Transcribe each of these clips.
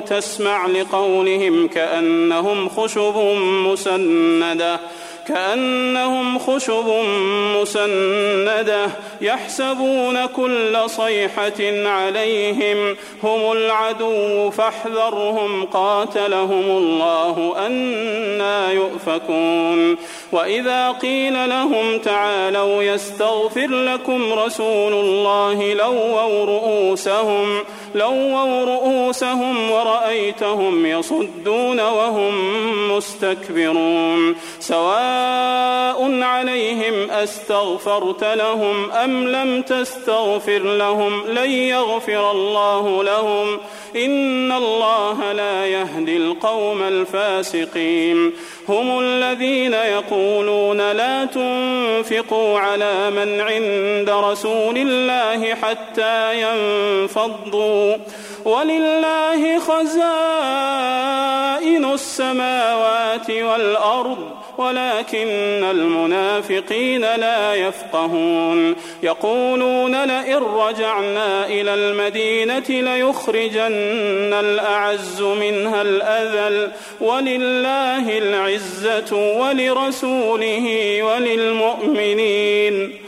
تسمع لقولهم كأنهم خشب مسندة كأنهم خشب مسندة يحسبون كل صيحة عليهم هم العدو فاحذرهم قاتلهم الله أنا يؤفكون. وإذا قيل لهم تعالوا يستغفر لكم رسول الله لووا رؤوسهم لووا رؤوسهم ورأيتهم يصدون وهم مستكبرون. سواء عليهم أستغفرت لهم أم لم تستغفر لهم لن يغفر الله لهم. إن الله لا يهدي القوم الفاسقين. هم الذين يقولون لا تنفقوا على من عند رسول الله حتى ينفضوا. ولله خزائن السماوات والأرض ولكن المنافقين لا يفقهون. يقولون لئن رجعنا إلى المدينة ليخرجن الأعز منها الأذل ولله العزة ولرسوله وللمؤمنين.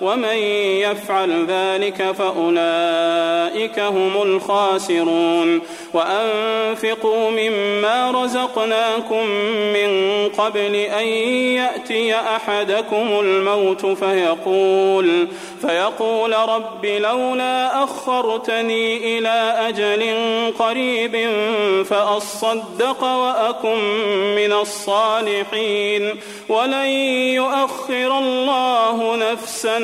ومن يفعل ذلك فأولئك هم الخاسرون. وأنفقوا مما رزقناكم من قبل أن يأتي أحدكم الموت فيقول فيقول رب لولا أخرتني إلى أجل قريب فأصدق وأكن من الصالحين. ولن يؤخر الله نفسا